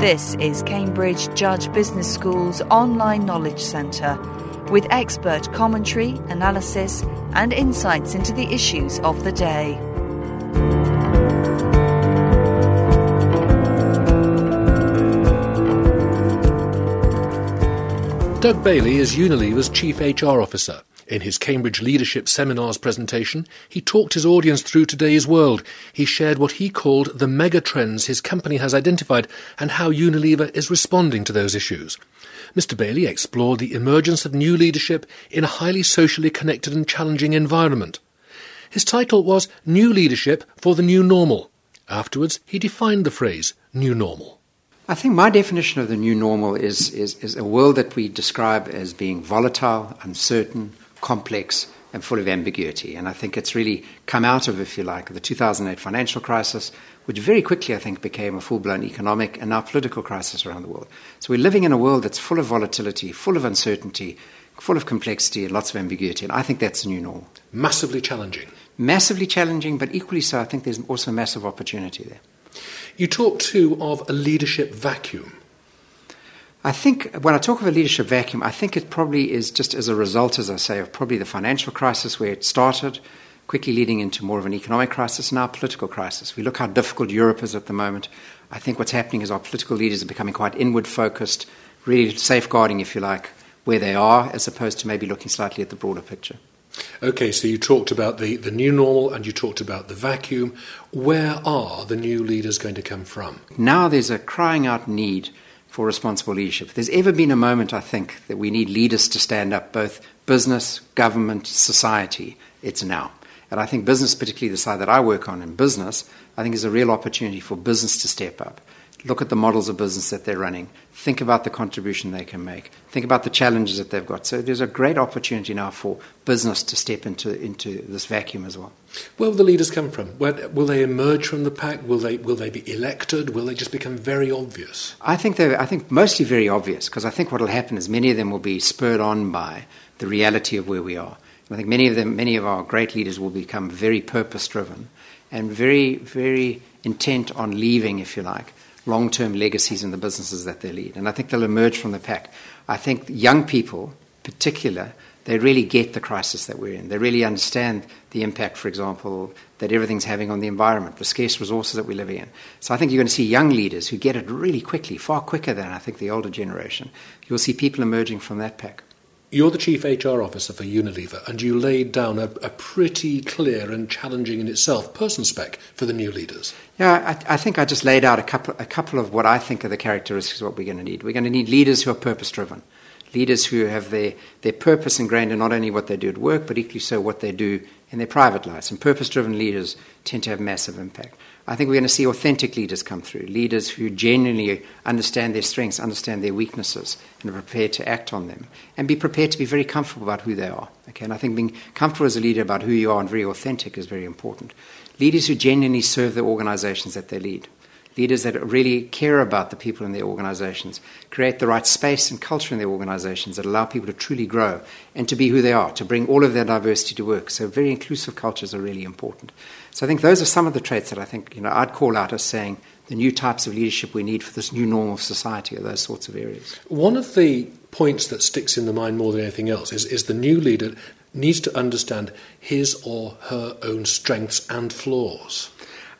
This is Cambridge Judge Business School's online knowledge centre with expert commentary, analysis, and insights into the issues of the day. Doug Baillie is Unilever's Chief HR Officer. In his Cambridge Leadership Seminars presentation, he talked his audience through today's world. He shared what he called the mega trends his company has identified and how Unilever is responding to those issues. Mr. Baillie explored the emergence of new leadership in a highly socially connected and challenging environment. His title was New Leadership for the New Normal. Afterwards, he defined the phrase new normal. I think my definition of the new normal is, is, is a world that we describe as being volatile, uncertain, complex and full of ambiguity. And I think it's really come out of, if you like, the 2008 financial crisis, which very quickly, I think, became a full blown economic and now political crisis around the world. So we're living in a world that's full of volatility, full of uncertainty, full of complexity, and lots of ambiguity. And I think that's the new normal. Massively challenging. Massively challenging, but equally so, I think there's also massive opportunity there. You talk too of a leadership vacuum. I think when I talk of a leadership vacuum, I think it probably is just as a result, as I say, of probably the financial crisis where it started, quickly leading into more of an economic crisis, and now a political crisis. We look how difficult Europe is at the moment. I think what's happening is our political leaders are becoming quite inward focused, really safeguarding, if you like, where they are, as opposed to maybe looking slightly at the broader picture. Okay, so you talked about the, the new normal and you talked about the vacuum. Where are the new leaders going to come from? Now there's a crying out need for responsible leadership. If there's ever been a moment, I think, that we need leaders to stand up, both business, government, society, it's now. And I think business, particularly the side that I work on in business, I think is a real opportunity for business to step up look at the models of business that they're running, think about the contribution they can make, think about the challenges that they've got. So there's a great opportunity now for business to step into, into this vacuum as well. Where will the leaders come from? Where, will they emerge from the pack? Will they, will they be elected? Will they just become very obvious? I think, they're, I think mostly very obvious, because I think what will happen is many of them will be spurred on by the reality of where we are. And I think many of them, many of our great leaders will become very purpose driven and very, very intent on leaving, if you like, long term legacies in the businesses that they lead. And I think they'll emerge from the pack. I think young people, particular, they really get the crisis that we're in. They really understand the impact, for example, that everything's having on the environment, the scarce resources that we're living in. So I think you're going to see young leaders who get it really quickly, far quicker than I think the older generation. You'll see people emerging from that pack. You're the chief HR officer for Unilever, and you laid down a, a, pretty clear and challenging in itself person spec for the new leaders. Yeah, I, I, think I just laid out a couple, a couple of what I think are the characteristics of what we're going to need. We're going to need leaders who are purpose driven, leaders who have their, their purpose ingrained in not only what they do at work, but equally so what they do in their private lives. And purpose driven leaders tend to have massive impact. I think we're going to see authentic leaders come through, leaders who genuinely understand their strengths, understand their weaknesses, and are prepared to act on them, and be prepared to be very comfortable about who they are. Okay, and I think being comfortable as a leader about who you are and very authentic is very important. Leaders who genuinely serve the organizations that they lead. Leaders that really care about the people in their organizations, create the right space and culture in their organizations that allow people to truly grow and to be who they are, to bring all of their diversity to work. So, very inclusive cultures are really important. So, I think those are some of the traits that I think you know, I'd call out as saying the new types of leadership we need for this new normal of society are those sorts of areas. One of the points that sticks in the mind more than anything else is, is the new leader needs to understand his or her own strengths and flaws.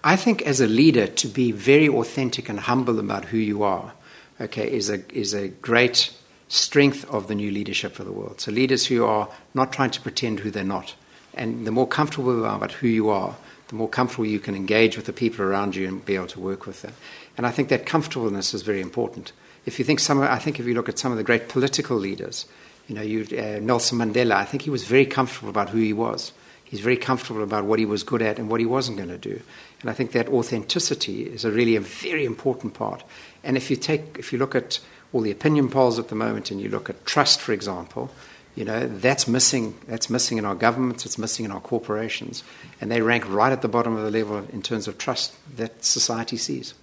I think as a leader, to be very authentic and humble about who you are, okay, is a, is a great strength of the new leadership for the world. So leaders who are not trying to pretend who they're not. And the more comfortable you are about who you are, the more comfortable you can engage with the people around you and be able to work with them. And I think that comfortableness is very important. If you think some, I think if you look at some of the great political leaders, you know, you, uh, Nelson Mandela, I think he was very comfortable about who he was. He's very comfortable about what he was good at and what he wasn't going to do. And I think that authenticity is a really a very important part. And if you take, if you look at all the opinion polls at the moment, and you look at trust, for example, you know that's missing. That's missing in our governments. It's missing in our corporations, and they rank right at the bottom of the level in terms of trust that society sees.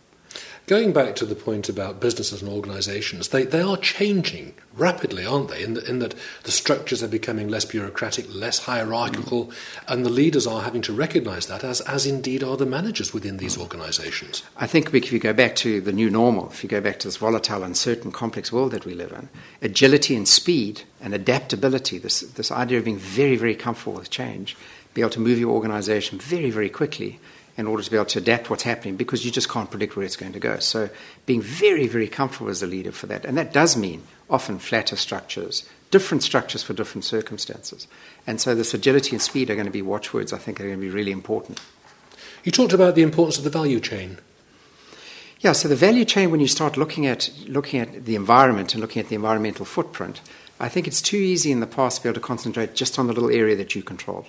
Going back to the point about businesses and organisations, they, they are changing rapidly, aren't they? In, the, in, that the structures are becoming less bureaucratic, less hierarchical, mm. and the leaders are having to recognise that, as, as indeed are the managers within these organisations. I think if you go back to the new normal, if you go back to this volatile, uncertain, complex world that we live in, agility and speed and adaptability, this, this idea of being very, very comfortable with change, be able to move your organisation very, very quickly in order to be able to adapt what's happening because you just can't predict where it's going to go. So being very, very comfortable as a leader for that. And that does mean often flatter structures, different structures for different circumstances. And so this agility and speed are going to be watchwords I think are going to be really important. You talked about the importance of the value chain. Yeah, so the value chain, when you start looking at, looking at the environment and looking at the environmental footprint, I think it's too easy in the past to be able to concentrate just on the little area that you control.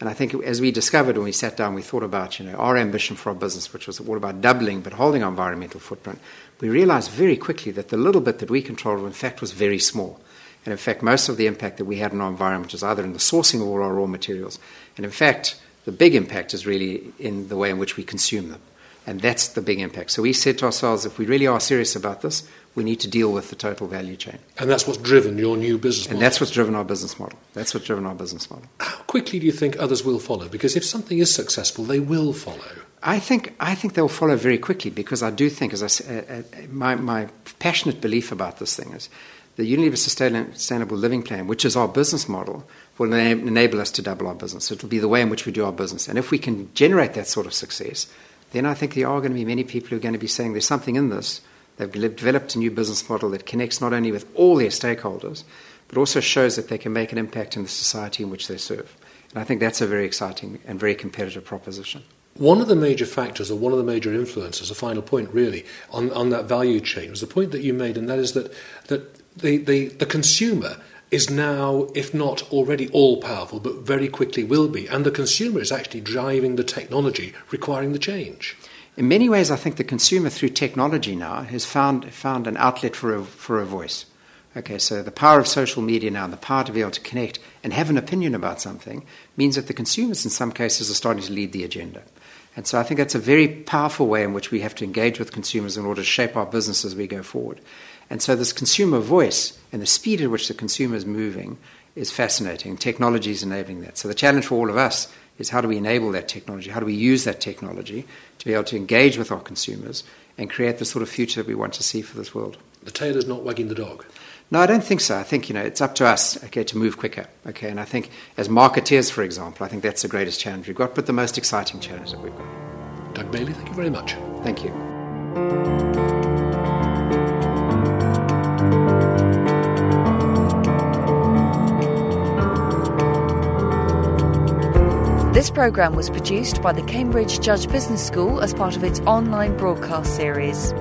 And I think as we discovered when we sat down, we thought about you know our ambition for our business, which was all about doubling but holding our environmental footprint. We realized very quickly that the little bit that we controlled, in fact, was very small. And in fact, most of the impact that we had on our environment was either in the sourcing of all our raw materials, and in fact, the big impact is really in the way in which we consume them. And that's the big impact. So we said to ourselves, if we really are serious about this, we need to deal with the total value chain. And that's what's driven your new business model. And that's what's driven our business model. That's what's driven our business model. How quickly do you think others will follow? Because if something is successful, they will follow. I think I think they'll follow very quickly because I do think, as I say, uh, uh, my my passionate belief about this thing is the Unilever Sustainable Living Plan, which is our business model, will enable us to double our business. It will be the way in which we do our business, and if we can generate that sort of success, then I think there are going to be many people who are going to be saying there's something in this. They've developed a new business model that connects not only with all their stakeholders, but also shows that they can make an impact in the society in which they serve. And I think that's a very exciting and very competitive proposition. One of the major factors, or one of the major influences, a final point really, on, on that value chain was the point that you made, and that is that, that the, the, the consumer is now, if not already all powerful, but very quickly will be. And the consumer is actually driving the technology requiring the change. In many ways, I think the consumer, through technology now, has found, found an outlet for a, for a voice. Okay, so the power of social media now, the power to be able to connect and have an opinion about something, means that the consumers, in some cases, are starting to lead the agenda. And so I think that's a very powerful way in which we have to engage with consumers in order to shape our business as we go forward. And so this consumer voice and the speed at which the consumer is moving is fascinating. Technology is enabling that. So the challenge for all of us is how do we enable that technology? How do we use that technology to be able to engage with our consumers and create the sort of future that we want to see for this world? The tail is not wagging the dog. No, I don't think so. I think you know it's up to us, okay, to move quicker, okay. And I think as marketeers, for example, I think that's the greatest challenge we've got, but the most exciting challenge that we've got. Doug Baillie, thank you very much. Thank you. This programme was produced by the Cambridge Judge Business School as part of its online broadcast series.